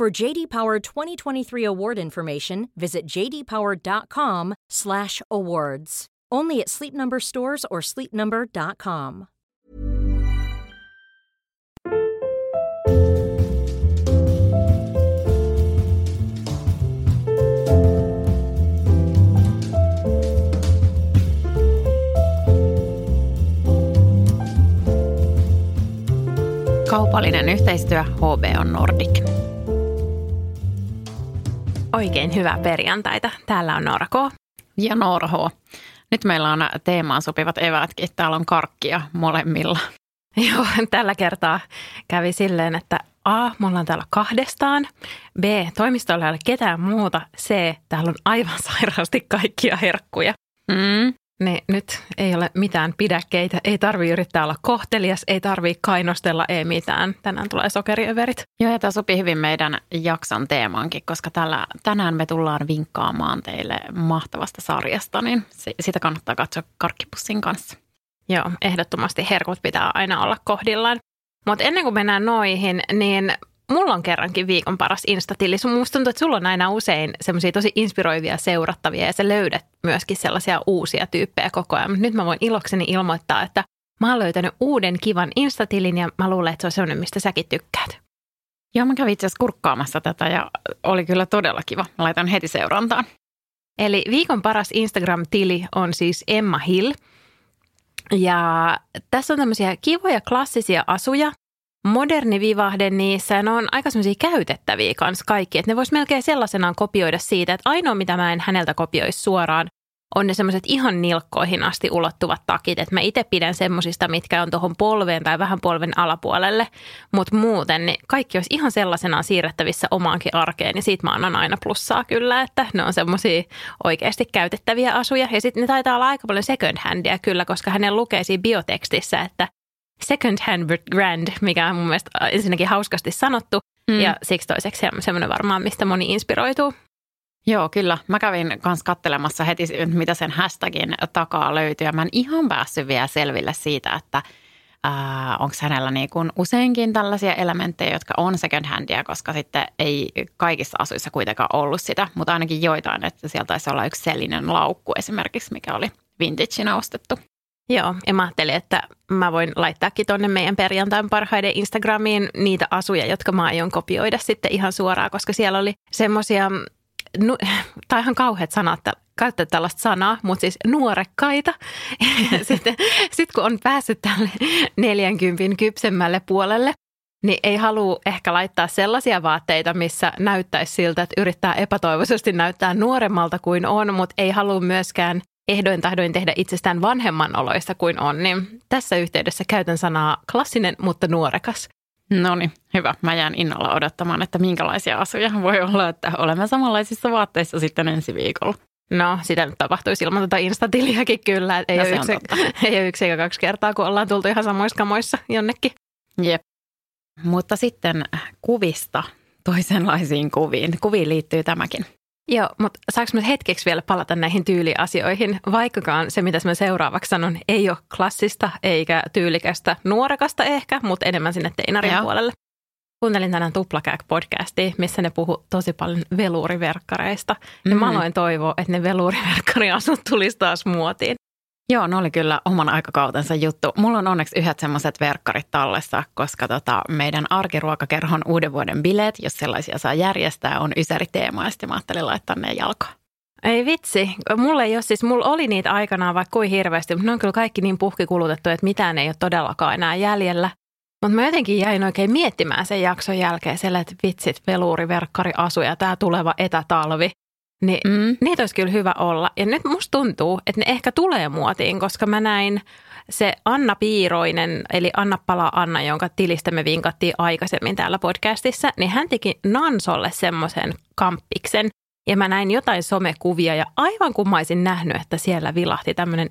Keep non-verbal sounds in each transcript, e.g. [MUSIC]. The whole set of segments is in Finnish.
For JD Power 2023 award information, visit jdpower.com/awards. Only at Sleep Number stores or sleepnumber.com. Kaupallinen yhteistyö HBO Nordic. Oikein hyvää perjantaita. Täällä on Noora K. Ja Noora H. Nyt meillä on teemaan sopivat evätkin. Täällä on karkkia molemmilla. [LAUGHS] Joo, tällä kertaa kävi silleen, että A, me ollaan täällä kahdestaan. B, toimistolla ei ole ketään muuta. C, täällä on aivan sairaasti kaikkia herkkuja. Niin nyt ei ole mitään pidäkkeitä, ei tarvi yrittää olla kohtelias, ei tarvi kainostella, ei mitään. Tänään tulee sokeriöverit. Joo, ja tämä sopii hyvin meidän jakson teemaankin, koska tällä, tänään me tullaan vinkkaamaan teille mahtavasta sarjasta, niin sitä kannattaa katsoa karkkipussin kanssa. Joo, ehdottomasti herkut pitää aina olla kohdillaan. Mutta ennen kuin mennään noihin, niin mulla on kerrankin viikon paras Instatili. Musta tuntuu, että sulla on aina usein semmoisia tosi inspiroivia seurattavia ja sä löydät myöskin sellaisia uusia tyyppejä koko ajan. Mutta nyt mä voin ilokseni ilmoittaa, että mä oon löytänyt uuden kivan Instatilin ja mä luulen, että se on semmoinen, mistä säkin tykkäät. Joo, mä kävin itse asiassa kurkkaamassa tätä ja oli kyllä todella kiva. Mä laitan heti seurantaan. Eli viikon paras Instagram-tili on siis Emma Hill. Ja tässä on tämmöisiä kivoja klassisia asuja, moderni vivahde niissä ja ne on aika semmoisia käytettäviä kanssa kaikki. Että ne vois melkein sellaisenaan kopioida siitä, että ainoa mitä mä en häneltä kopioisi suoraan on ne semmoiset ihan nilkkoihin asti ulottuvat takit. Että mä itse pidän semmoisista, mitkä on tuohon polveen tai vähän polven alapuolelle. Mutta muuten niin kaikki olisi ihan sellaisenaan siirrettävissä omaankin arkeen. Ja siitä mä annan aina plussaa kyllä, että ne on semmoisia oikeasti käytettäviä asuja. Ja sitten ne taitaa olla aika paljon second handia kyllä, koska hänen lukee siinä biotekstissä, että second hand grand, mikä on mun mielestä ensinnäkin hauskasti sanottu. Mm. Ja siksi toiseksi semmoinen varmaan, mistä moni inspiroituu. Joo, kyllä. Mä kävin kanssa kattelemassa heti, mitä sen hashtagin takaa löytyy. Ja mä en ihan päässyt vielä selville siitä, että onko hänellä niin kuin useinkin tällaisia elementtejä, jotka on second handia, koska sitten ei kaikissa asuissa kuitenkaan ollut sitä, mutta ainakin joitain, että sieltä taisi olla yksi selinen laukku esimerkiksi, mikä oli vintageina ostettu. Joo, ja mä ajattelin, että mä voin laittaakin tuonne meidän perjantain parhaiden Instagramiin niitä asuja, jotka mä aion kopioida sitten ihan suoraan, koska siellä oli semmoisia, nu, [LAUGHS] tai ihan kauheat sanat, käyttää tällaista sanaa, mutta siis nuorekkaita. [LAUGHS] sitten sit kun on päässyt tälle 40 kypsemmälle puolelle, niin ei halua ehkä laittaa sellaisia vaatteita, missä näyttäisi siltä, että yrittää epätoivoisesti näyttää nuoremmalta kuin on, mutta ei halua myöskään ehdoin tahdoin tehdä itsestään vanhemman oloista kuin on, niin tässä yhteydessä käytän sanaa klassinen, mutta nuorekas. No niin, hyvä. Mä jään innolla odottamaan, että minkälaisia asuja voi olla, että olemme samanlaisissa vaatteissa sitten ensi viikolla. No, sitä nyt tapahtuisi ilman tätä Instatiliäkin kyllä. Ei, no, ole yksi, [LAUGHS] ei ole yksi eikä kaksi kertaa, kun ollaan tultu ihan samoissa kamoissa jonnekin. Jep. Mutta sitten kuvista toisenlaisiin kuviin. Kuviin liittyy tämäkin. Joo, mutta saanko mä hetkeksi vielä palata näihin tyyliasioihin, vaikkakaan se, mitä mä seuraavaksi sanon, ei ole klassista eikä tyylikästä nuorekasta ehkä, mutta enemmän sinne teinarin Joo. puolelle. Kuuntelin tänään Tuplakääk-podcastia, missä ne puhu tosi paljon veluuriverkkareista. Ja mm. mä aloin toivoa, että ne veluuriverkkariasut tulisi taas muotiin. Joo, ne oli kyllä oman aikakautensa juttu. Mulla on onneksi yhdet semmoiset verkkarit tallessa, koska tota, meidän arkiruokakerhon uuden vuoden bileet, jos sellaisia saa järjestää, on ysäri teema ja mä ajattelin laittaa ne jalkaan. Ei vitsi. Mulla ei ole siis, mulla oli niitä aikanaan vaikka kuin hirveästi, mutta ne on kyllä kaikki niin puhkikulutettu, että mitään ei ole todellakaan enää jäljellä. Mutta mä jotenkin jäin oikein miettimään sen jakson jälkeen sille, että vitsit, veluuri, verkkari, asu ja tämä tuleva etätalvi. Niin mm. niitä olisi kyllä hyvä olla. Ja nyt musta tuntuu, että ne ehkä tulee muotiin, koska mä näin se Anna Piiroinen, eli Anna Pala Anna, jonka tilistä me vinkattiin aikaisemmin täällä podcastissa, niin hän teki Nansolle semmoisen kamppiksen. Ja mä näin jotain somekuvia ja aivan kummaisin nähnyt, että siellä vilahti tämmöinen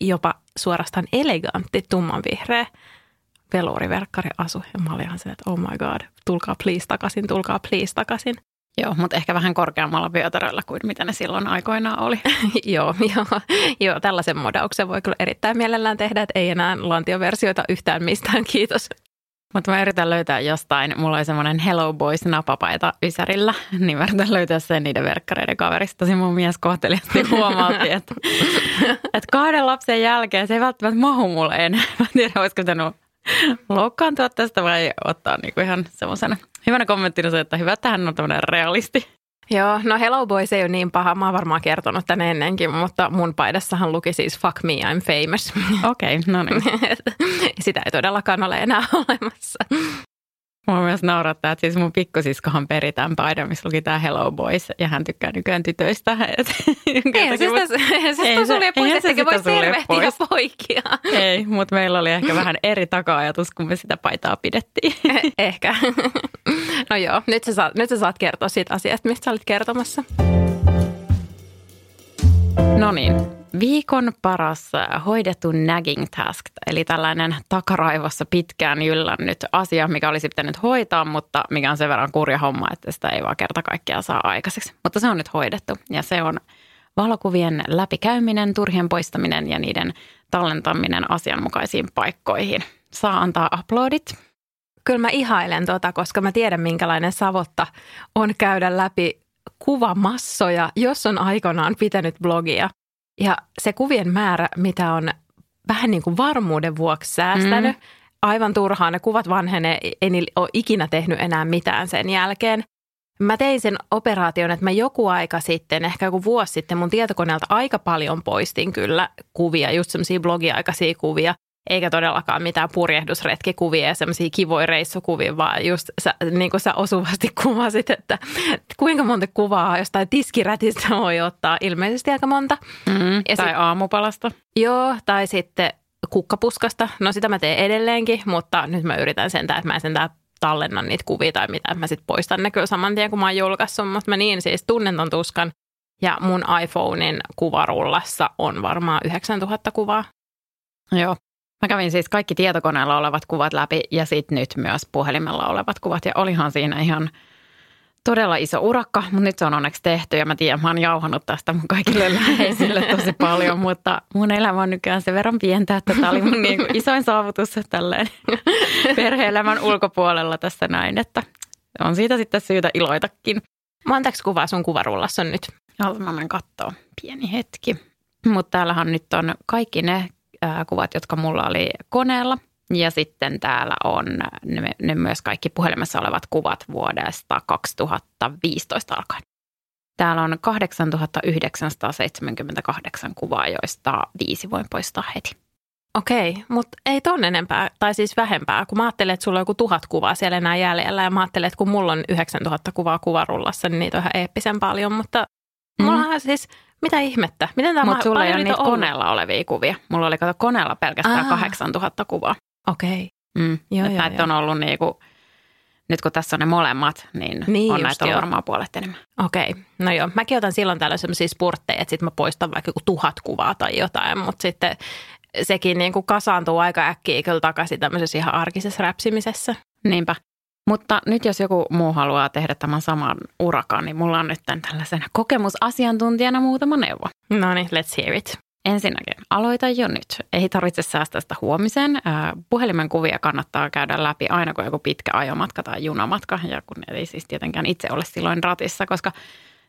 jopa suorastaan elegantti tummanvihreä veluuriverkkari asu. Ja mä olin ihan se, että oh my god, tulkaa please takaisin, tulkaa please takaisin. Joo, mutta ehkä vähän korkeammalla vyötäröllä kuin mitä ne silloin aikoinaan oli. [LAUGHS] joo, joo, joo, tällaisen modauksen voi kyllä erittäin mielellään tehdä, että ei enää lantioversioita yhtään mistään, kiitos. Mutta mä yritän löytää jostain, mulla oli semmoinen Hello Boys napapaita Ysärillä, [LAUGHS] niin mä yritän löytää sen niiden verkkareiden kaverista. Tosi mun mies kohteliasti huomautti, että, [LAUGHS] että kahden lapsen jälkeen se ei välttämättä mahu mulle enää. Mä en tiedä, olisiko pitänyt loukkaantua tästä vai ottaa niinku ihan semmoisena hyvänä kommenttina se, että hyvä, että hän on tämmöinen realisti. Joo, no Hello Boys ei ole niin paha. Mä oon varmaan kertonut tänne ennenkin, mutta mun paidassahan luki siis Fuck me, I'm famous. Okei, okay, no niin. [LAUGHS] Sitä ei todellakaan ole enää [LAUGHS] olemassa. Mua myös naurattaa, että siis mun pikkusiskohan peri tämän paidan, missä luki tämä Hello Boys, ja hän tykkää nykyään tytöistä. [LAUGHS] ei se sitä, sitä sulje pois, ettekä voi tervehtiä poikia. [LAUGHS] Ei, mutta meillä oli ehkä vähän eri taka-ajatus, kun me sitä paitaa pidettiin. [LAUGHS] ehkä. No joo, nyt sä, saat, nyt sä saat kertoa siitä asiasta, mistä sä olit kertomassa. No niin, Viikon paras hoidettu nagging task, eli tällainen takaraivossa pitkään jyllännyt asia, mikä olisi pitänyt hoitaa, mutta mikä on sen verran kurja homma, että sitä ei vaan kerta kaikkiaan saa aikaiseksi. Mutta se on nyt hoidettu ja se on valokuvien läpikäyminen, turhien poistaminen ja niiden tallentaminen asianmukaisiin paikkoihin. Saa antaa uploadit. Kyllä mä ihailen tota, koska mä tiedän minkälainen savotta on käydä läpi kuvamassoja, jos on aikanaan pitänyt blogia. Ja se kuvien määrä, mitä on vähän niin kuin varmuuden vuoksi säästänyt, mm. aivan turhaan ne kuvat vanhenee, ei ole ikinä tehnyt enää mitään sen jälkeen. Mä tein sen operaation, että mä joku aika sitten, ehkä joku vuosi sitten mun tietokoneelta aika paljon poistin kyllä kuvia, just semmoisia blogiaikaisia kuvia eikä todellakaan mitään purjehdusretkikuvia ja semmoisia kivoja reissukuvia, vaan just sä, niin kuin sä osuvasti [LAUGHS] kuvasit, että kuinka monta kuvaa jostain tiskirätistä voi ottaa. Ilmeisesti aika monta. Mm, ja tai sit, aamupalasta. Joo, tai sitten kukkapuskasta. No sitä mä teen edelleenkin, mutta nyt mä yritän sentään, että mä en sentään tallennan niitä kuvia tai mitä. Mä sitten poistan ne kyllä saman tien, kun mä oon julkaissut, mutta mä niin siis tunnen ton tuskan. Ja mun iPhonein kuvarullassa on varmaan 9000 kuvaa. Joo, Mä kävin siis kaikki tietokoneella olevat kuvat läpi ja sitten nyt myös puhelimella olevat kuvat. Ja olihan siinä ihan todella iso urakka, mutta nyt se on onneksi tehty ja mä tiedän, mä oon jauhanut tästä mun kaikille läheisille tosi [LAUGHS] paljon, mutta mun elämä on nykyään sen verran pientä, että tämä oli mun niin kuin isoin saavutus tälleen [LAUGHS] perhe-elämän ulkopuolella tässä näin, että on siitä sitten syytä iloitakin. Montaksi kuvaa sun kuvarullassa on nyt? Haluan mä katsoa pieni hetki. Mutta täällähän nyt on kaikki ne kuvat, jotka mulla oli koneella. Ja sitten täällä on ne, myös kaikki puhelimessa olevat kuvat vuodesta 2015 alkaen. Täällä on 8978 kuvaa, joista viisi voin poistaa heti. Okei, mutta ei ton enempää, tai siis vähempää, kun mä ajattelen, että sulla on joku tuhat kuvaa siellä enää jäljellä, ja mä ajattelen, että kun mulla on 9000 kuvaa kuvarullassa, niin niitä on ihan eeppisen paljon, mutta mm. mulla on siis mitä ihmettä? Miten tämä Mutta sulla ei ole niitä koneella olevia kuvia. Mulla oli kato koneella pelkästään Aa. 8000 kuvaa. Okei. Okay. Mm. Joo, joo, näitä joo. on ollut niinku, nyt kun tässä on ne molemmat, niin, niin on näitä ollut varmaan puolet enemmän. Okei. Okay. No joo, mäkin otan silloin tällöin sellaisia spurtteja, että sitten mä poistan vaikka joku tuhat kuvaa tai jotain, mutta sitten sekin niin kuin kasaantuu aika äkkiä kyllä takaisin tämmöisessä ihan arkisessa räpsimisessä. Niinpä. Mutta nyt jos joku muu haluaa tehdä tämän saman urakan, niin mulla on nyt tällaisen kokemusasiantuntijana muutama neuvo. No niin, let's hear it. Ensinnäkin, aloita jo nyt. Ei tarvitse säästää sitä huomiseen. Puhelimen kuvia kannattaa käydä läpi aina kun joku pitkä ajomatka tai junamatka, ja kun ei siis tietenkään itse ole silloin ratissa, koska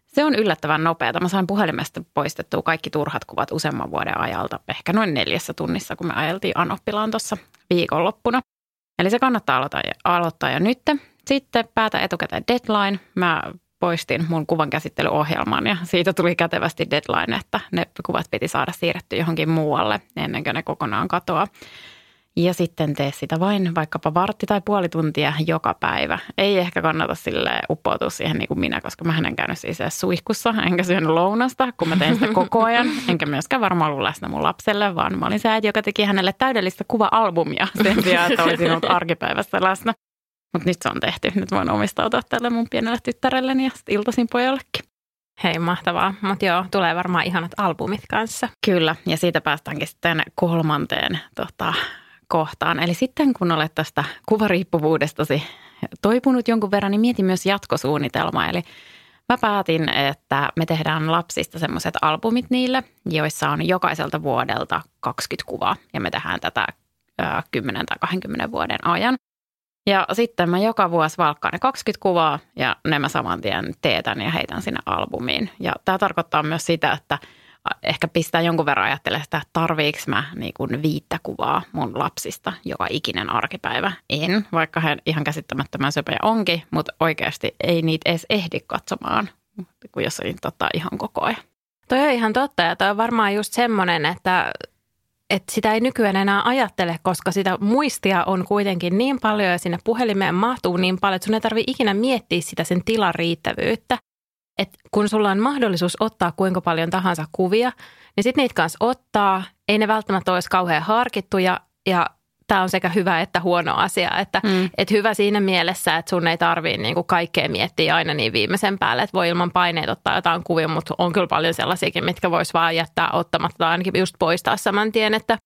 se on yllättävän nopeaa. Mä sain puhelimesta poistettua kaikki turhat kuvat useamman vuoden ajalta, ehkä noin neljässä tunnissa, kun me ajeltiin Anoppilaan tuossa viikonloppuna. Eli se kannattaa aloittaa, aloittaa jo nyt. Sitten päätä etukäteen deadline. Mä poistin mun kuvan käsittelyohjelman ja siitä tuli kätevästi deadline, että ne kuvat piti saada siirretty johonkin muualle ennen kuin ne kokonaan katoaa. Ja sitten tee sitä vain vaikkapa vartti tai puoli tuntia joka päivä. Ei ehkä kannata sille uppoutua siihen niin kuin minä, koska mä en käynyt siis suihkussa, enkä syönyt lounasta, kun mä tein sitä koko ajan. [LAUGHS] Enkä myöskään varmaan ollut läsnä mun lapselle, vaan mä olin se äiti, joka teki hänelle täydellistä kuva-albumia sen sijaan, että olisin ollut arkipäivässä läsnä. Mutta nyt se on tehty. Nyt voin omistautua tälle mun pienelle tyttärelleni ja iltaisin pojallekin. Hei, mahtavaa. Mutta joo, tulee varmaan ihanat albumit kanssa. Kyllä, ja siitä päästäänkin sitten kolmanteen tota, kohtaan. Eli sitten kun olet tästä kuvariippuvuudestasi toipunut jonkun verran, niin mieti myös jatkosuunnitelmaa. Eli mä päätin, että me tehdään lapsista semmoiset albumit niille, joissa on jokaiselta vuodelta 20 kuvaa. Ja me tehdään tätä 10 tai 20 vuoden ajan. Ja sitten mä joka vuosi valkkaan ne 20 kuvaa ja ne mä saman tien teetän ja heitän sinne albumiin. Ja tämä tarkoittaa myös sitä, että ehkä pistää jonkun verran ajattelemaan sitä, että tarviiko mä niin kuin viittä kuvaa mun lapsista joka ikinen arkipäivä. En, vaikka hän ihan käsittämättömän söpöjä onkin, mutta oikeasti ei niitä edes ehdi katsomaan, kun jos ei tota ihan koko ajan. Toi on ihan totta ja toi on varmaan just semmoinen, että että sitä ei nykyään enää ajattele, koska sitä muistia on kuitenkin niin paljon ja sinne puhelimeen mahtuu niin paljon, että sun ei tarvitse ikinä miettiä sitä sen tilan riittävyyttä. Et kun sulla on mahdollisuus ottaa kuinka paljon tahansa kuvia, niin sitten niitä kanssa ottaa. Ei ne välttämättä olisi kauhean harkittuja ja tämä on sekä hyvä että huono asia. Että mm. et hyvä siinä mielessä, että sun ei tarvitse niinku kaikkea miettiä aina niin viimeisen päälle, että voi ilman paineita ottaa jotain kuvia, mutta on kyllä paljon sellaisiakin, mitkä vois vaan jättää ottamatta tai ainakin just poistaa saman tien, että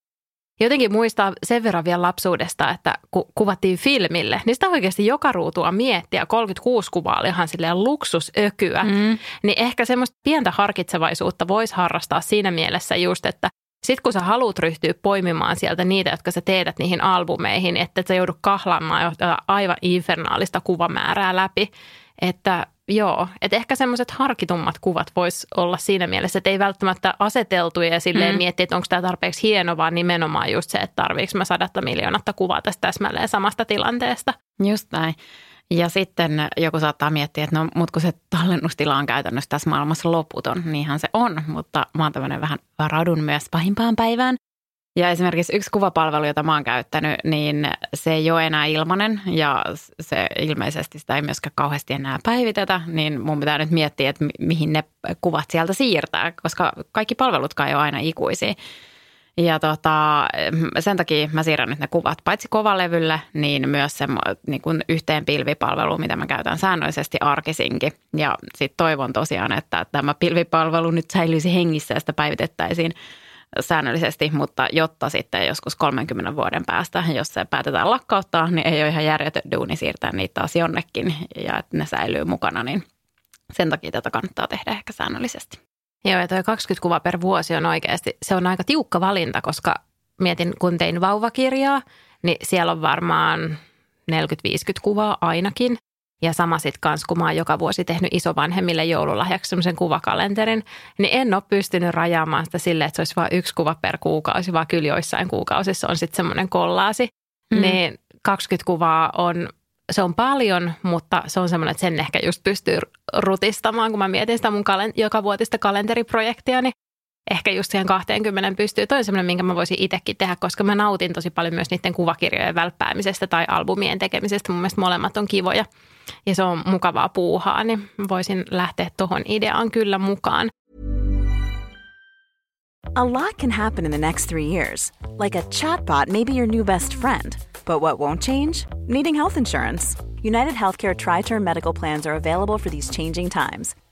Jotenkin muistaa sen verran vielä lapsuudesta, että kun kuvattiin filmille, niin sitä oikeasti joka ruutua miettiä. 36 kuvaa oli ihan silleen luksusökyä. Mm. Niin ehkä semmoista pientä harkitsevaisuutta voisi harrastaa siinä mielessä just, että sitten kun sä haluat ryhtyä poimimaan sieltä niitä, jotka sä teetät niihin albumeihin, että sä joudut kahlaamaan aivan infernaalista kuvamäärää läpi, että joo, että ehkä semmoiset harkitummat kuvat vois olla siinä mielessä, että ei välttämättä aseteltuja ja silleen mm. miettiä, että onko tämä tarpeeksi hieno, vaan nimenomaan just se, että tarviiko mä sadatta miljoonatta kuvaa tästä täsmälleen samasta tilanteesta. Just näin. Ja sitten joku saattaa miettiä, että no, mutta kun se tallennustila on käytännössä tässä maailmassa loputon, niinhän se on. Mutta mä oon tämmöinen vähän varaudun myös pahimpaan päivään. Ja esimerkiksi yksi kuvapalvelu, jota mä oon käyttänyt, niin se ei ole enää ilmainen ja se ilmeisesti sitä ei myöskään kauheasti enää päivitetä, niin mun pitää nyt miettiä, että mihin ne kuvat sieltä siirtää, koska kaikki palvelutkaan ei ole aina ikuisia. Ja tota, sen takia mä siirrän nyt ne kuvat paitsi kovalevylle, niin myös se niin kuin yhteen pilvipalveluun, mitä mä käytän säännöllisesti arkisinkin. Ja sitten toivon tosiaan, että tämä pilvipalvelu nyt säilyisi hengissä ja sitä päivitettäisiin säännöllisesti, mutta jotta sitten joskus 30 vuoden päästä, jos se päätetään lakkauttaa, niin ei ole ihan järjetön duuni siirtää niitä taas jonnekin ja että ne säilyy mukana, niin sen takia tätä kannattaa tehdä ehkä säännöllisesti. Joo, ja toi 20 kuvaa per vuosi on oikeasti, se on aika tiukka valinta, koska mietin, kun tein vauvakirjaa, niin siellä on varmaan 40-50 kuvaa ainakin. Ja sama sitten kanssa, kun mä oon joka vuosi tehnyt isovanhemmille joululahjaksi semmoisen kuvakalenterin, niin en ole pystynyt rajaamaan sitä silleen, että se olisi vain yksi kuva per kuukausi, vaan kyllä joissain kuukausissa on sitten semmoinen kollaasi. Mm. Niin 20 kuvaa on se on paljon, mutta se on semmoinen, että sen ehkä just pystyy rutistamaan, kun mä mietin sitä mun kalen, joka vuotista kalenteriprojektia, niin ehkä just siihen 20 pystyy. Toi on semmoinen, minkä mä voisin itsekin tehdä, koska mä nautin tosi paljon myös niiden kuvakirjojen välppäämisestä tai albumien tekemisestä. Mun mielestä molemmat on kivoja ja se on mukavaa puuhaa, niin voisin lähteä tuohon ideaan kyllä mukaan. A lot can happen in the next three years. Like a chatbot may be your new best friend – But what won't change? Needing health insurance. United Healthcare Tri Term Medical Plans are available for these changing times.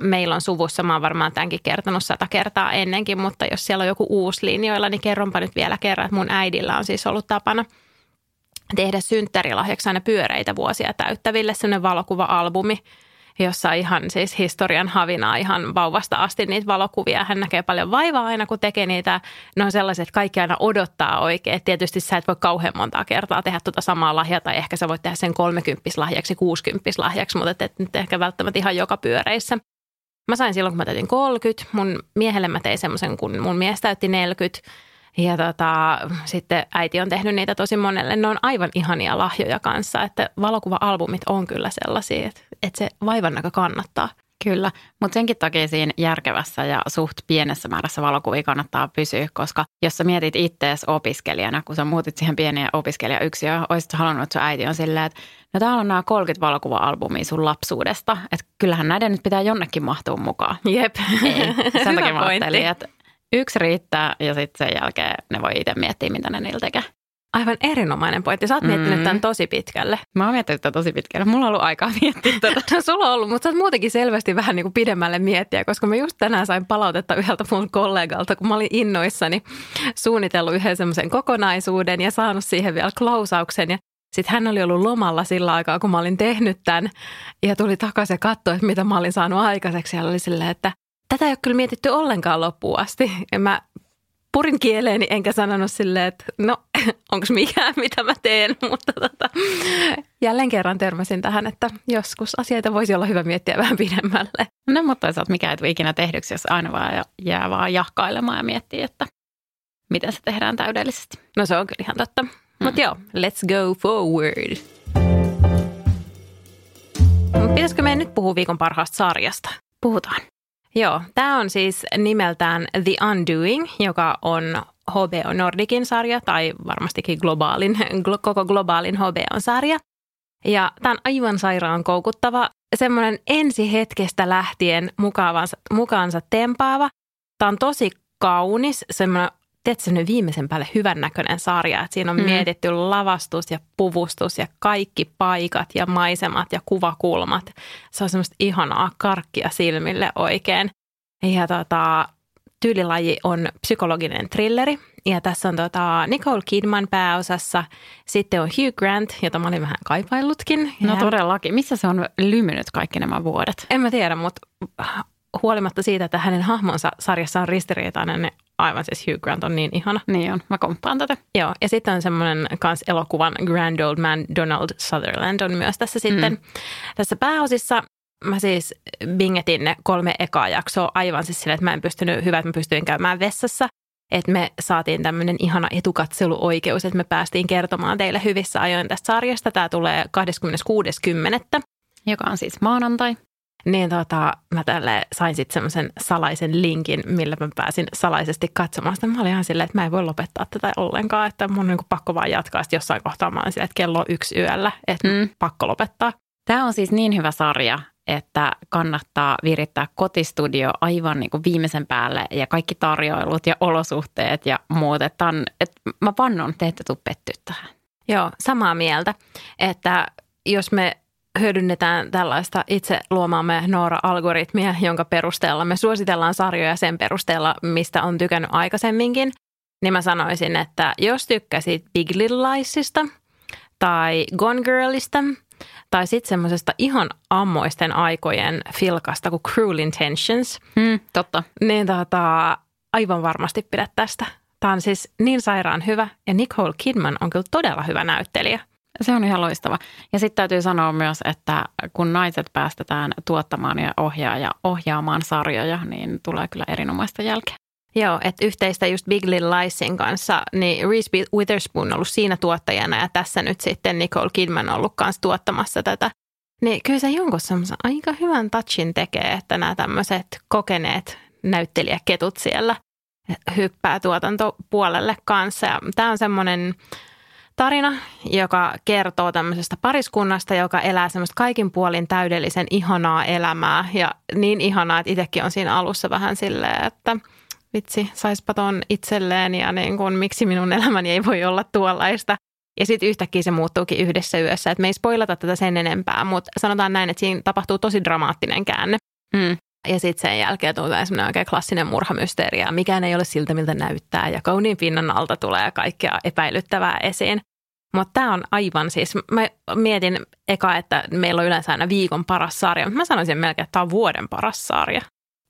Meillä on suvussa, mä oon varmaan tämänkin kertonut sata kertaa ennenkin, mutta jos siellä on joku uusi linjoilla, niin kerronpa nyt vielä kerran, että mun äidillä on siis ollut tapana tehdä synttärilahjaksi aina pyöreitä vuosia täyttäville sellainen valokuva-albumi – jossa ihan siis historian havinaa ihan vauvasta asti niitä valokuvia. Hän näkee paljon vaivaa aina, kun tekee niitä. Ne on sellaiset, että kaikki aina odottaa oikein. Tietysti sä et voi kauhean montaa kertaa tehdä tuota samaa lahjaa, tai ehkä sä voit tehdä sen 30 lahjaksi, 60 lahjaksi, mutta et, et nyt ehkä välttämättä ihan joka pyöreissä. Mä sain silloin, kun mä täytin 30. Mun miehelle mä tein semmoisen, kun mun mies täytti 40. Ja tota, sitten äiti on tehnyt niitä tosi monelle. Ne on aivan ihania lahjoja kanssa, että valokuva-albumit on kyllä sellaisia, että, että se vaivan näkö kannattaa. Kyllä, mutta senkin takia siinä järkevässä ja suht pienessä määrässä valokuvia kannattaa pysyä, koska jos sä mietit ittees opiskelijana, kun sä muutit siihen pieneen opiskelijayksiöön, olisit halunnut, että sun äiti on silleen, että no täällä on nämä 30 valokuva-albumia sun lapsuudesta, että kyllähän näiden nyt pitää jonnekin mahtua mukaan. Jep. Ei. Sen takia mä ajattelin, että Yksi riittää ja sitten sen jälkeen ne voi itse miettiä, mitä ne niillä tekee. Aivan erinomainen pointti. Sä oot mm. miettinyt tämän tosi pitkälle. Mä oon miettinyt tätä tosi pitkälle. Mulla on ollut aikaa miettiä tätä. [LAUGHS] no, sulla on ollut, mutta sä oot muutenkin selvästi vähän niin kuin pidemmälle miettiä, koska mä just tänään sain palautetta yhdeltä mun kollegalta, kun mä olin innoissani suunnitellut yhden semmoisen kokonaisuuden ja saanut siihen vielä klausauksen. Ja sitten hän oli ollut lomalla sillä aikaa, kun mä olin tehnyt tämän ja tuli takaisin ja katsoi, että mitä mä olin saanut aikaiseksi. Ja oli silleen, että tätä ei ole kyllä mietitty ollenkaan loppuun asti. Ja mä purin kieleeni enkä sanonut silleen, että no [LAUGHS] onko mikään mitä mä teen, [LAUGHS] mutta tota, jälleen kerran törmäsin tähän, että joskus asioita voisi olla hyvä miettiä vähän pidemmälle. No mutta toisaalta mikä ei tule ikinä tehdyksi, jos aina vaan jää vaan jahkailemaan ja miettii, että miten se tehdään täydellisesti. No se on kyllä ihan totta. Mm. Mutta joo, let's go forward. Pitäisikö meidän nyt puhua viikon parhaasta sarjasta? Puhutaan. Joo, tämä on siis nimeltään The Undoing, joka on HBO Nordicin sarja tai varmastikin globaalin, koko globaalin HBO-sarja. Ja tämä on aivan sairaan koukuttava, semmoinen ensi hetkestä lähtien mukaansa, mukaansa tempaava. Tämä on tosi kaunis, semmoinen tiedätkö, viimeisen päälle hyvännäköinen sarja. Että siinä on mm. mietitty lavastus ja puvustus ja kaikki paikat ja maisemat ja kuvakulmat. Se on semmoista ihanaa karkkia silmille oikein. Ja tota, tyylilaji on psykologinen trilleri. Ja tässä on tota Nicole Kidman pääosassa. Sitten on Hugh Grant, jota mä olin vähän kaipaillutkin. No todellakin. Missä se on lymynyt kaikki nämä vuodet? En mä tiedä, mutta huolimatta siitä, että hänen hahmonsa sarjassa on ristiriitainen, niin aivan siis Hugh Grant on niin ihana. Niin on, mä komppaan tätä. Joo, ja sitten on semmoinen kans elokuvan Grand Old Man Donald Sutherland on myös tässä sitten. Mm. Tässä pääosissa mä siis bingetin ne kolme ekaa jaksoa aivan siis sillä, että mä en pystynyt, hyvä, että mä pystyin käymään vessassa. Että me saatiin tämmöinen ihana etukatseluoikeus, että me päästiin kertomaan teille hyvissä ajoin tästä sarjasta. Tämä tulee 26.10. Joka on siis maanantai. Niin tota, mä tälle sain sitten semmoisen salaisen linkin, millä mä pääsin salaisesti katsomaan sitä. Mä olin ihan silleen, että mä en voi lopettaa tätä ollenkaan, että mun on niin pakko vaan jatkaa. Sitten jossain kohtaa mä olin silleen, että kello on yksi yöllä, että mm. pakko lopettaa. Tämä on siis niin hyvä sarja, että kannattaa virittää kotistudio aivan niin kuin viimeisen päälle ja kaikki tarjoilut ja olosuhteet ja muut. Että, on, että mä vannon, te ette tule pettyä tähän. Joo, samaa mieltä, että jos me hyödynnetään tällaista itse luomaamme Noora-algoritmia, jonka perusteella me suositellaan sarjoja sen perusteella, mistä on tykännyt aikaisemminkin, niin mä sanoisin, että jos tykkäsit Big Little Liesista tai Gone Girlista tai sitten semmoisesta ihan ammoisten aikojen filkasta kuin Cruel Intentions. Mm, totta. Niin tota, aivan varmasti pidät tästä. Tämä on siis niin sairaan hyvä ja Nicole Kidman on kyllä todella hyvä näyttelijä. Se on ihan loistava. Ja sitten täytyy sanoa myös, että kun naiset päästetään tuottamaan ja ohjaa ja ohjaamaan sarjoja, niin tulee kyllä erinomaista jälkeä. Joo, että yhteistä just Big Little Liesin kanssa, niin Reese Witherspoon on ollut siinä tuottajana ja tässä nyt sitten Nicole Kidman on ollut kanssa tuottamassa tätä. Niin kyllä se jonkun semmoisen aika hyvän touchin tekee, että nämä tämmöiset kokeneet näyttelijäketut siellä hyppää tuotantopuolelle kanssa. Ja tämä on semmoinen tarina, joka kertoo tämmöisestä pariskunnasta, joka elää semmoista kaikin puolin täydellisen ihanaa elämää. Ja niin ihanaa, että itsekin on siinä alussa vähän silleen, että vitsi, saispa ton itselleen ja niin kuin, miksi minun elämäni ei voi olla tuollaista. Ja sitten yhtäkkiä se muuttuukin yhdessä yössä. että me ei spoilata tätä sen enempää, mutta sanotaan näin, että siinä tapahtuu tosi dramaattinen käänne. Mm. Ja sitten sen jälkeen tulee semmoinen oikein klassinen murhamysteeri ja mikään ei ole siltä, miltä näyttää. Ja kauniin pinnan alta tulee kaikkea epäilyttävää esiin. Mutta tämä on aivan siis, mä mietin eka, että meillä on yleensä aina viikon paras sarja. Mä sanoisin melkein, että tämä on vuoden paras sarja.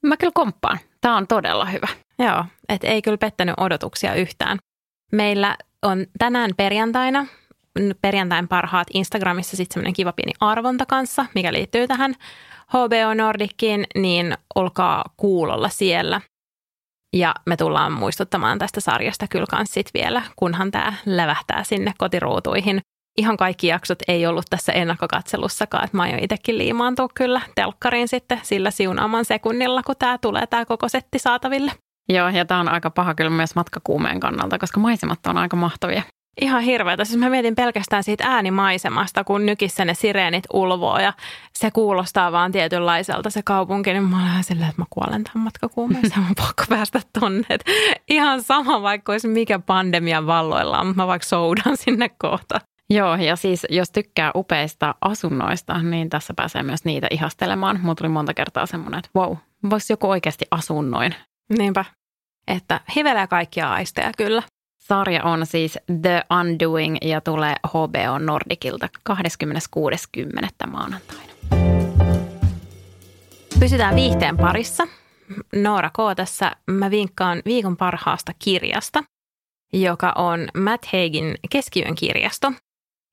Mä kyllä komppaan. Tämä on todella hyvä. Joo, että ei kyllä pettänyt odotuksia yhtään. Meillä on tänään perjantaina, perjantain parhaat Instagramissa sitten semmoinen kiva pieni arvonta kanssa, mikä liittyy tähän HBO Nordicin, niin olkaa kuulolla siellä. Ja me tullaan muistuttamaan tästä sarjasta kyllä kans sit vielä, kunhan tämä lävähtää sinne kotiruutuihin. Ihan kaikki jaksot ei ollut tässä ennakkokatselussakaan, että mä aion itsekin liimaantua kyllä telkkariin sitten sillä siunaaman sekunnilla, kun tämä tulee tämä koko setti saataville. Joo, ja tämä on aika paha kyllä myös matkakuumeen kannalta, koska maisemat on aika mahtavia. Ihan hirveätä. Siis mä mietin pelkästään siitä äänimaisemasta, kun nykissä ne sireenit ulvoo ja se kuulostaa vaan tietynlaiselta se kaupunki. Niin mä olen silleen, että mä kuolen tämän matkakuumeessa. Mä pakko päästä tonne. Et ihan sama, vaikka olisi mikä pandemian valloilla, mutta mä vaikka soudan sinne kohta. Joo, ja siis jos tykkää upeista asunnoista, niin tässä pääsee myös niitä ihastelemaan. Mulla tuli monta kertaa semmoinen, että wow, voisi joku oikeasti asunnoin. Niinpä, että hivelee kaikkia aisteja kyllä. Sarja on siis The Undoing ja tulee HBO Nordicilta 26.10. maanantaina. Pysytään viihteen parissa. Noora K. tässä mä vinkkaan viikon parhaasta kirjasta, joka on Matt Haigin Keskiyön kirjasto.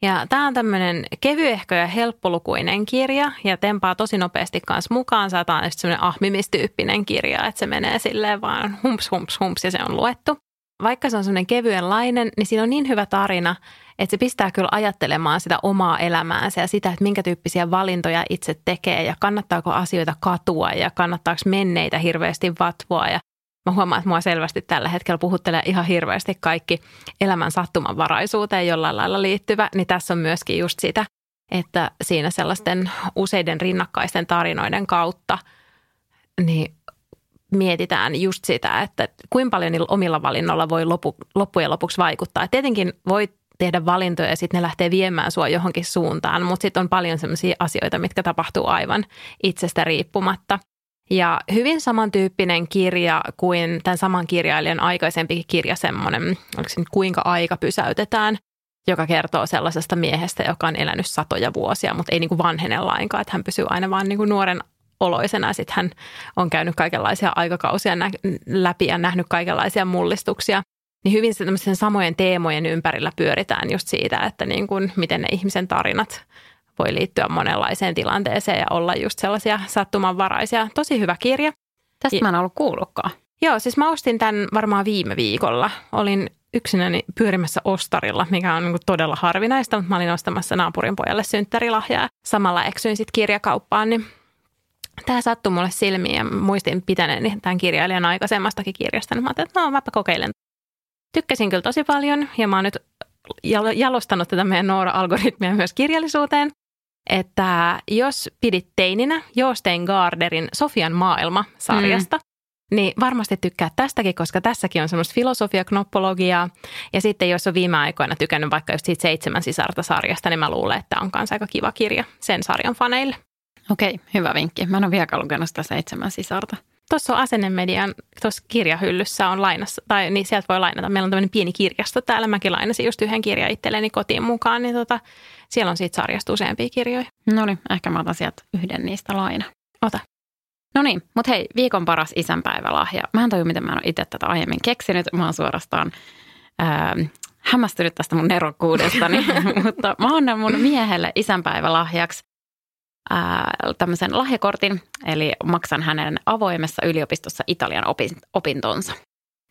Ja tämä on tämmöinen kevyehkö ja helppolukuinen kirja ja tempaa tosi nopeasti kanssa mukaan. Tämä on semmoinen ahmimistyyppinen kirja, että se menee silleen vaan humps, humps, humps ja se on luettu vaikka se on semmoinen kevyenlainen, niin siinä on niin hyvä tarina, että se pistää kyllä ajattelemaan sitä omaa elämäänsä ja sitä, että minkä tyyppisiä valintoja itse tekee ja kannattaako asioita katua ja kannattaako menneitä hirveästi vatvoa. Ja mä huomaan, että mua selvästi tällä hetkellä puhuttelee ihan hirveästi kaikki elämän sattumanvaraisuuteen jollain lailla liittyvä, niin tässä on myöskin just sitä, että siinä sellaisten useiden rinnakkaisten tarinoiden kautta niin mietitään just sitä, että kuinka paljon niillä omilla valinnoilla voi lopu, loppujen lopuksi vaikuttaa. Et tietenkin voi tehdä valintoja ja sitten ne lähtee viemään sua johonkin suuntaan, mutta sitten on paljon sellaisia asioita, mitkä tapahtuu aivan itsestä riippumatta. Ja hyvin samantyyppinen kirja kuin tämän saman kirjailijan aikaisempikin kirja, semmoinen, oliko se nyt kuinka aika pysäytetään, joka kertoo sellaisesta miehestä, joka on elänyt satoja vuosia, mutta ei niin kuin vanhene lainkaan, että hän pysyy aina vaan niin kuin nuoren oloisena. Sitten hän on käynyt kaikenlaisia aikakausia nä- läpi ja nähnyt kaikenlaisia mullistuksia. Niin hyvin sen samojen teemojen ympärillä pyöritään just siitä, että niin kuin, miten ne ihmisen tarinat voi liittyä monenlaiseen tilanteeseen ja olla just sellaisia sattumanvaraisia. Tosi hyvä kirja. Tästä mä en ollut kuullutkaan. Joo, siis mä ostin tämän varmaan viime viikolla. Olin yksinäni pyörimässä ostarilla, mikä on niin todella harvinaista, mutta mä olin ostamassa naapurin pojalle synttärilahjaa. Samalla eksyin sitten kirjakauppaan, niin tämä sattui mulle silmiin ja muistin pitäneeni tämän kirjailijan aikaisemmastakin kirjasta. Niin mä ajattelin, että no mäpä kokeilen. Tykkäsin kyllä tosi paljon ja mä oon nyt jalostanut tätä meidän Noora-algoritmia myös kirjallisuuteen. Että jos pidit teininä Joostein Garderin Sofian maailma-sarjasta, mm. niin varmasti tykkää tästäkin, koska tässäkin on semmoista filosofiaknoppologiaa. Ja sitten jos on viime aikoina tykännyt vaikka just siitä seitsemän sisarta-sarjasta, niin mä luulen, että on myös aika kiva kirja sen sarjan faneille. Okei, hyvä vinkki. Mä en ole vieläkään lukenut sitä seitsemän sisarta. Tuossa on Asennemedian, tuossa kirjahyllyssä on lainassa, tai niin sieltä voi lainata. Meillä on tämmöinen pieni kirjasto täällä. Mäkin lainasin just yhden kirjan itselleni kotiin mukaan, niin tota, siellä on siitä sarjasta useampia kirjoja. No niin, ehkä mä otan sieltä yhden niistä laina. Ota. No niin, mutta hei, viikon paras isänpäivälahja. Mä en tajua, miten mä en ole itse tätä aiemmin keksinyt. Mä oon suorastaan ää, hämmästynyt tästä mun nerokkuudestani, [LAUGHS] mutta mä annan mun miehelle isänpäivälahjaksi ää, tämmöisen lahjakortin, eli maksan hänen avoimessa yliopistossa Italian opintonsa.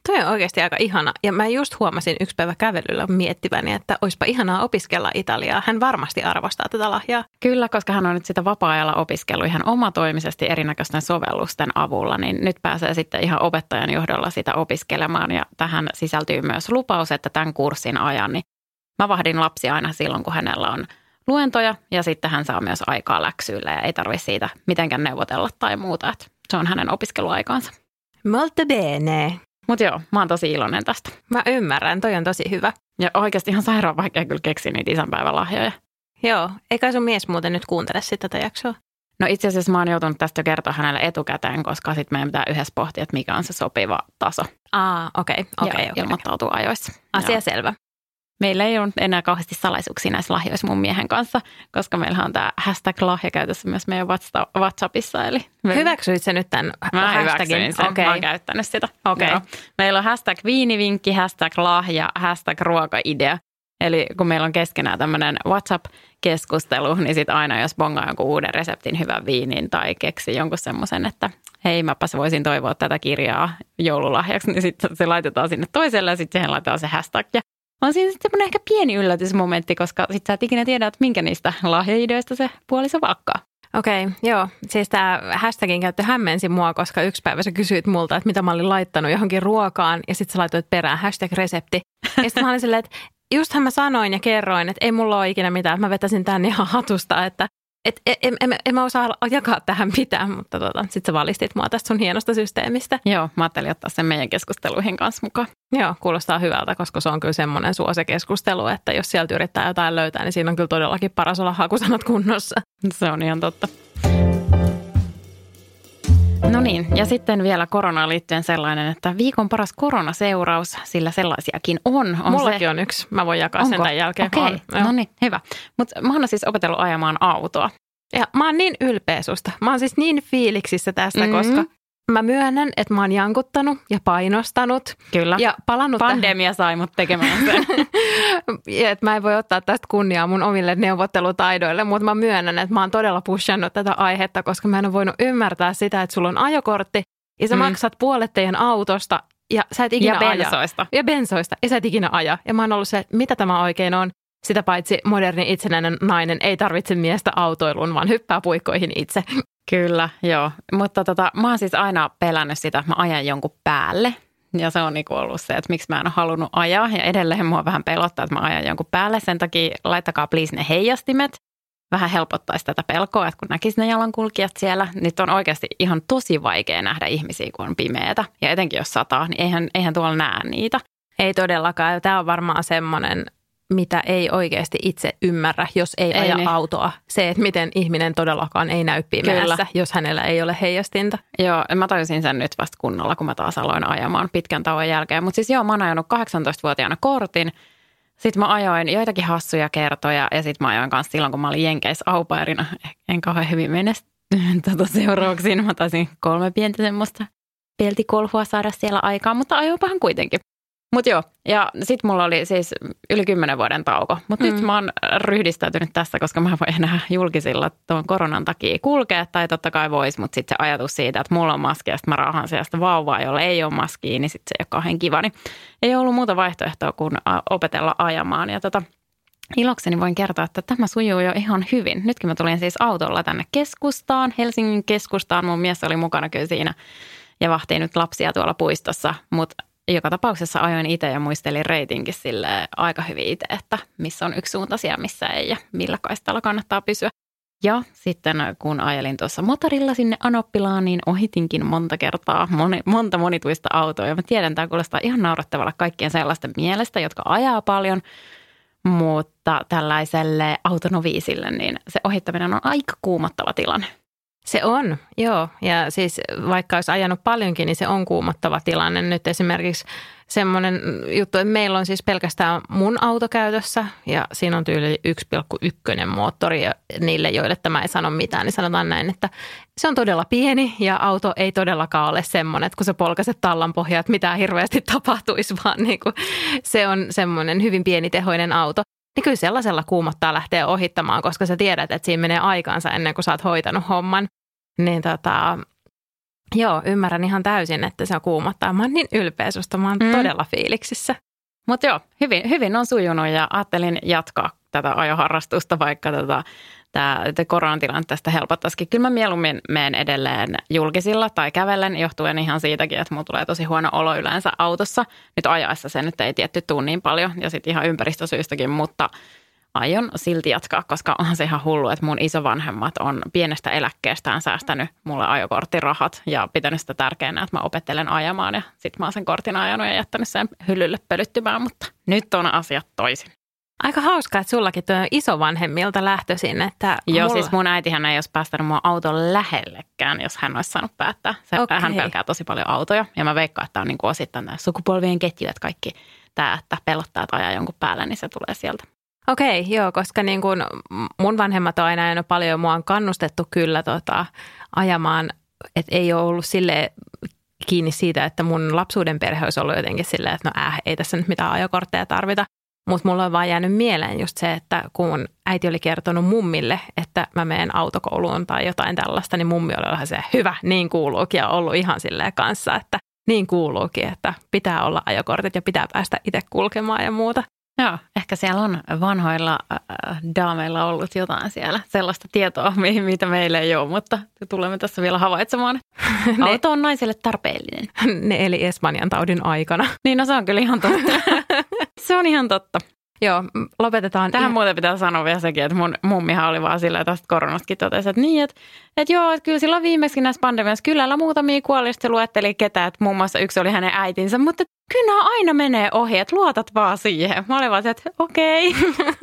Toi on oikeasti aika ihana. Ja mä just huomasin yksi päivä kävelyllä miettiväni, että olisipa ihanaa opiskella Italiaa. Hän varmasti arvostaa tätä lahjaa. Kyllä, koska hän on nyt sitä vapaa-ajalla opiskellut ihan omatoimisesti erinäköisten sovellusten avulla, niin nyt pääsee sitten ihan opettajan johdolla sitä opiskelemaan. Ja tähän sisältyy myös lupaus, että tämän kurssin ajan niin Mä vahdin lapsia aina silloin, kun hänellä on luentoja ja sitten hän saa myös aikaa läksyillä ja ei tarvitse siitä mitenkään neuvotella tai muuta. Että se on hänen opiskeluaikaansa. Molto bene. Mutta joo, mä oon tosi iloinen tästä. Mä ymmärrän, toi on tosi hyvä. Ja oikeasti ihan sairaan vaikea kyllä keksiä niitä isänpäivälahjoja. Joo, eikä sun mies muuten nyt kuuntele sitä tätä jaksoa. No itse asiassa mä oon joutunut tästä jo kertoa hänelle etukäteen, koska sitten meidän pitää yhdessä pohtia, että mikä on se sopiva taso. Aa, okei, okay, okei. ja Okay, ilmoittautua ajoissa. Asia Joo. selvä. Meillä ei ole enää kauheasti salaisuuksia näissä lahjoissa mun miehen kanssa, koska meillä on tämä hashtag lahja käytössä myös meidän Whatsa- WhatsAppissa. Eli me, Hyväksyit sä nyt tämän Mä hashtagin? sen. Okei. Mä oon käyttänyt sitä. Okei. Joo. Meillä on hashtag viinivinkki, hashtag lahja, hashtag ruokaidea. Eli kun meillä on keskenään tämmöinen WhatsApp-keskustelu, niin sitten aina jos bongaa jonkun uuden reseptin hyvän viinin tai keksi jonkun semmoisen, että hei mäpäs voisin toivoa tätä kirjaa joululahjaksi, niin sitten se laitetaan sinne toiselle ja sitten siihen laitetaan se hashtag. Ja on siinä sitten ehkä pieni yllätysmomentti, koska sitten sä et ikinä tiedä, että minkä niistä lahjaideoista se puoliso valkkaa. Okei, okay, joo. Siis tämä hashtagin käyttö hämmensi mua, koska yksi päivä sä kysyit multa, että mitä mä olin laittanut johonkin ruokaan, ja sitten sä laitoit perään hashtag resepti. Ja sitten mä olin silleen, että justhan mä sanoin ja kerroin, että ei mulla ole ikinä mitään, että mä vetäisin tän ihan hatusta, että et, en, en, en, mä osaa jakaa tähän mitään, mutta tota, sitten sä valistit mua tästä sun hienosta systeemistä. Joo, mä ajattelin ottaa sen meidän keskusteluihin kanssa mukaan. Joo, kuulostaa hyvältä, koska se on kyllä semmoinen suosikeskustelu, että jos sieltä yrittää jotain löytää, niin siinä on kyllä todellakin paras olla hakusanat kunnossa. Se on ihan totta. No niin, ja sitten vielä koronaan liittyen sellainen, että viikon paras koronaseuraus, sillä sellaisiakin on. on Mullakin se, on yksi. Mä voin jakaa sen Onko? tämän jälkeen. Okei, joo. no niin, hyvä. Mutta mä oon siis opetellut ajamaan autoa. Ja mä oon niin ylpeä susta. Mä oon siis niin fiiliksissä tästä, Mhm. mm. koska mä myönnän, että mä oon jankuttanut ja painostanut. Kyllä. Ja palannut Pandemia sai mut tekemään sen. tähän. [LAUGHS] Ja että mä en voi ottaa tästä kunniaa mun omille neuvottelutaidoille, mutta mä myönnän, että mä oon todella pushannut tätä aihetta, koska mä en ole voinut ymmärtää sitä, että sulla on ajokortti ja sä Mm. maksat puolet teidän autosta ja sä et ikinä ja aja. bensoista. Ja bensoista. Ja sä et ikinä aja. Ja mä oon ollut se, että mitä tämä oikein on. Sitä paitsi moderni itsenäinen nainen ei tarvitse miestä autoiluun, vaan hyppää puikkoihin itse. Kyllä, joo. Mutta tota, mä oon siis aina pelännyt sitä, että mä ajan jonkun päälle. Ja se on niinku ollut se, että miksi mä en ole halunnut ajaa. Ja edelleen mua vähän pelottaa, että mä ajan jonkun päälle. Sen takia laittakaa please ne heijastimet. Vähän helpottaisi tätä pelkoa, että kun näkisi ne jalankulkijat siellä. Nyt on oikeasti ihan tosi vaikea nähdä ihmisiä, kun on pimeätä. Ja etenkin jos sataa, niin eihän, eihän tuolla näe niitä. Ei todellakaan. Ja Tämä on varmaan semmoinen, mitä ei oikeasti itse ymmärrä, jos ei, Ei aja niin. autoa. Se, että miten ihminen todellakaan ei näy pimeässä, Kyllä. jos hänellä ei ole heijastinta. Joo, mä tajusin sen nyt vasta kunnolla, kun mä taas aloin ajamaan pitkän tauon jälkeen. Mutta siis joo, mä oon ajanut 18-vuotiaana kortin. Sitten mä ajoin joitakin hassuja kertoja ja sitten mä ajoin kanssa silloin, kun mä olin Jenkeissä aupairina. En kauhean hyvin menestynyt [LAUGHS] tota seurauksiin. Mä taisin kolme pientä semmoista peltikolhua saada siellä aikaan, mutta ajoinpahan kuitenkin. Mutta joo, ja sitten mulla oli siis yli kymmenen vuoden tauko. Mutta mm. nyt mä oon ryhdistäytynyt tässä, koska mä en voi enää julkisilla tuon koronan takia kulkea. Tai totta kai vois, mutta sitten se ajatus siitä, että mulla on maski ja sitten mä raahan seasta vauvaa, jolla ei ole maskia, niin sitten se ei ole kauhean kiva. Niin ei ollut muuta vaihtoehtoa kuin opetella ajamaan. Ja tota, ilokseni voin kertoa, että tämä sujuu jo ihan hyvin. Nytkin mä tulin siis autolla tänne keskustaan, Helsingin keskustaan. Mun mies oli mukana kyllä siinä ja vahtii nyt lapsia tuolla puistossa, mutta joka tapauksessa ajoin itse ja muistelin reitinkin sille aika hyvin itse, että missä on yksi suuntaisia, missä ei ja millä kaistalla kannattaa pysyä. Ja sitten kun ajelin tuossa motorilla sinne Anoppilaan, niin ohitinkin monta kertaa moni, monta monituista autoa. Ja mä tiedän, tämä kuulostaa ihan naurettavalla kaikkien sellaisten mielestä, jotka ajaa paljon, mutta tällaiselle autonoviisille, niin se ohittaminen on aika kuumottava tilanne. Se on, joo. Ja siis vaikka olisi ajanut paljonkin, niin se on kuumottava tilanne. Nyt esimerkiksi semmoinen juttu, että meillä on siis pelkästään mun auto käytössä ja siinä on tyyli 1,1 moottori ja niille, joille tämä ei sano mitään, niin sanotaan näin, että se on todella pieni ja auto ei todellakaan ole semmoinen, että kun sä polkaset tallan pohjaa, että mitään hirveästi tapahtuisi, [LAUGHS] vaan niin kuin se on semmoinen hyvin pienitehoinen auto. Niin kyllä sellaisella kuumottaa lähteä ohittamaan, koska sä tiedät, että siinä menee aikansa ennen kuin sä oot hoitanut homman. Niin tota, joo, ymmärrän ihan täysin, että se kuumottaa. Mä oon niin ylpeä susta, mä oon mm. todella fiiliksissä. Mutta joo, hyvin, hyvin on sujunut ja ajattelin jatkaa tätä ajoharrastusta, vaikka tota, tämä koronatilanne tästä helpottaisikin. Kyllä mä mieluummin menen edelleen julkisilla tai kävellen, johtuen ihan siitäkin, että mulla tulee tosi huono olo yleensä autossa. Nyt ajaessa se nyt ei tietty tuu niin paljon ja sitten ihan ympäristösyistäkin, mutta aion silti jatkaa, koska onhan se ihan hullu, että mun isovanhemmat on pienestä eläkkeestään säästänyt mulle ajokorttirahat ja pitänyt sitä tärkeänä, että mä opettelen ajamaan ja sitten mä oon sen kortin ajanut ja jättänyt sen hyllylle pölyttymään, mutta nyt on asiat toisin. Aika hauskaa, että sullakin tuo isovanhemmilta lähtöisin. Että Joo, mulla... siis mun äitihän ei olisi päästänyt mua auton lähellekään, jos hän olisi saanut päättää. Se, okay. Hän pelkää tosi paljon autoja ja mä veikkaan, että on niin kuin osittain tämä sukupolvien ketju, että kaikki tämä, että pelottaa, että ajaa jonkun päälle, niin se tulee sieltä. Okei, okay, joo, koska niin kun mun vanhemmat on aina ajanut paljon, mua on kannustettu kyllä tota, ajamaan, että ei ole ollut sille kiinni siitä, että mun lapsuuden perhe olisi ollut jotenkin silleen, että no äh, ei tässä nyt mitään ajokortteja tarvita. Mutta mulla on vaan jäänyt mieleen just se, että kun äiti oli kertonut mummille, että mä menen autokouluun tai jotain tällaista, niin mummi oli vähän se, hyvä, niin kuuluukin ja ollut ihan silleen kanssa, että niin kuuluukin, että pitää olla ajokortit ja pitää päästä itse kulkemaan ja muuta. Joo, ehkä siellä on vanhoilla äh, daameilla ollut jotain siellä, sellaista tietoa, [LAUGHS] mitä meillä ei ole, mutta tulemme tässä vielä havaitsemaan. [LAUGHS] Auto on naiselle tarpeellinen. [LAUGHS] Ne eli Espanjan taudin aikana. Niin, no se on kyllä ihan totta. se on ihan totta. Joo, lopetetaan. Tähän ihan... muuten pitää sanoa vielä sekin, että mun mummihan oli vaan sillä, tästä koronastakin totesi, että niin, että, että joo, että kyllä silloin viimeksi näissä pandemiassa kylällä muutamia kuoli, se luetteli ketä, että muun muassa yksi oli hänen äitinsä, mutta kyllä aina menee ohi, että luotat vaan siihen. Mä olin vaan että okei. Okay.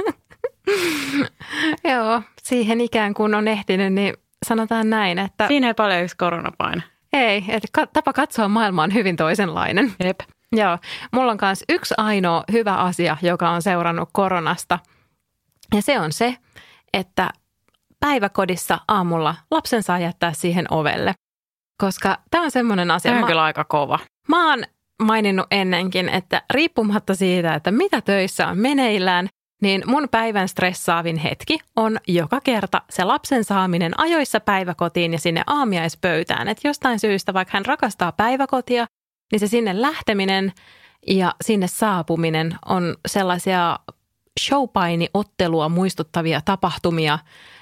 [LAUGHS] joo, siihen ikään kuin on ehtinyt, niin sanotaan näin, että... Siinä ei paljon yksi koronapaine. Ei, että tapa katsoa maailmaa on hyvin toisenlainen. Jep. Joo, mulla on myös yksi ainoa hyvä asia, joka on seurannut koronasta. Ja se on se, että päiväkodissa aamulla lapsen saa jättää siihen ovelle. Koska tämä on semmoinen asia. Tämä on kyllä aika kova. Mä oon maininnut ennenkin, että riippumatta siitä, että mitä töissä on meneillään, niin mun päivän stressaavin hetki on joka kerta se lapsen saaminen ajoissa päiväkotiin ja sinne aamiaispöytään. Että jostain syystä, vaikka hän rakastaa päiväkotia, niin se sinne lähteminen ja sinne saapuminen on sellaisia showpainiottelua muistuttavia tapahtumia,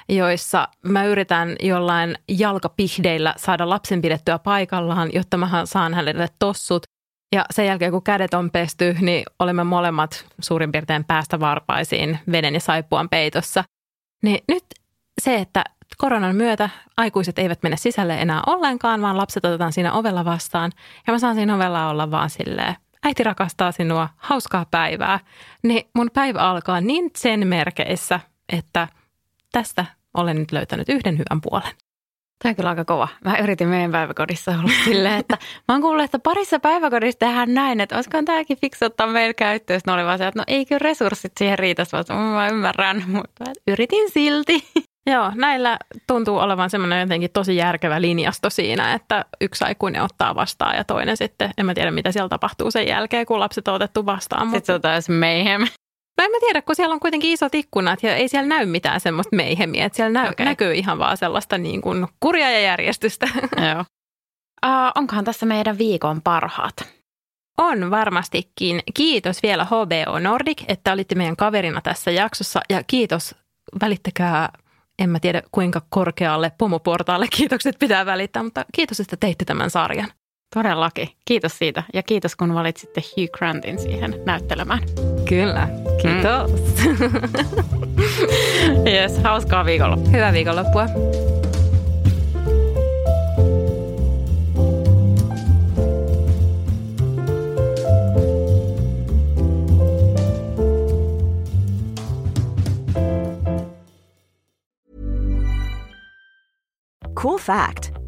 joissa mä yritän jollain jalkapihdeillä saada lapsen pidettyä paikallaan, jotta mä saan hänelle tossut. Ja sen jälkeen, kun kädet on pesty, niin olemme molemmat suurin piirtein päästä varpaisiin veden ja saippuan peitossa. Niin nyt se, että koronan myötä aikuiset eivät mene sisälle enää ollenkaan, vaan lapset otetaan siinä ovella vastaan. Ja mä saan siinä ovella olla vaan silleen, äiti rakastaa sinua, hauskaa päivää. Niin mun päivä alkaa niin sen merkeissä, että tästä olen nyt löytänyt yhden hyvän puolen. Tämä on kyllä aika kova. Mä yritin meidän päiväkodissa olla silleen, että mä oon kuullut, että parissa päiväkodissa tehdään näin, että olisikohan tämäkin fiksu ottaa meillä käyttöön. Sitten oli vaan se, että no eikö resurssit siihen riitä, vaan mä ymmärrän, mutta yritin silti. Joo, näillä tuntuu olevan semmoinen jotenkin tosi järkevä linjasto siinä, että yksi aikuinen ottaa vastaan ja toinen sitten, en mä tiedä mitä siellä tapahtuu sen jälkeen, kun lapset on otettu vastaan. Sitten se on taas mayhem. No en mä tiedä, kun siellä on kuitenkin isot ikkunat ja ei siellä näy mitään semmoista meihemiä, että siellä nä- okay. näkyy ihan vaan sellaista niin kuin kurja ja järjestystä. [LAUGHS] Joo. Uh, onkohan tässä meidän viikon parhaat? On varmastikin. Kiitos vielä HBO Nordic, että olitte meidän kaverina tässä jaksossa ja kiitos välittäkää en mä tiedä kuinka korkealle pomoportaalle kiitokset pitää välittää, mutta kiitos, että teitte tämän sarjan. Todellakin. Kiitos siitä ja kiitos kun valitsitte Hugh Grantin siihen näyttelemään. Kyllä, kiitos. Mm. [LAUGHS] yes, hauskaa viikonloppua. Hyvää viikonloppua. Cool fact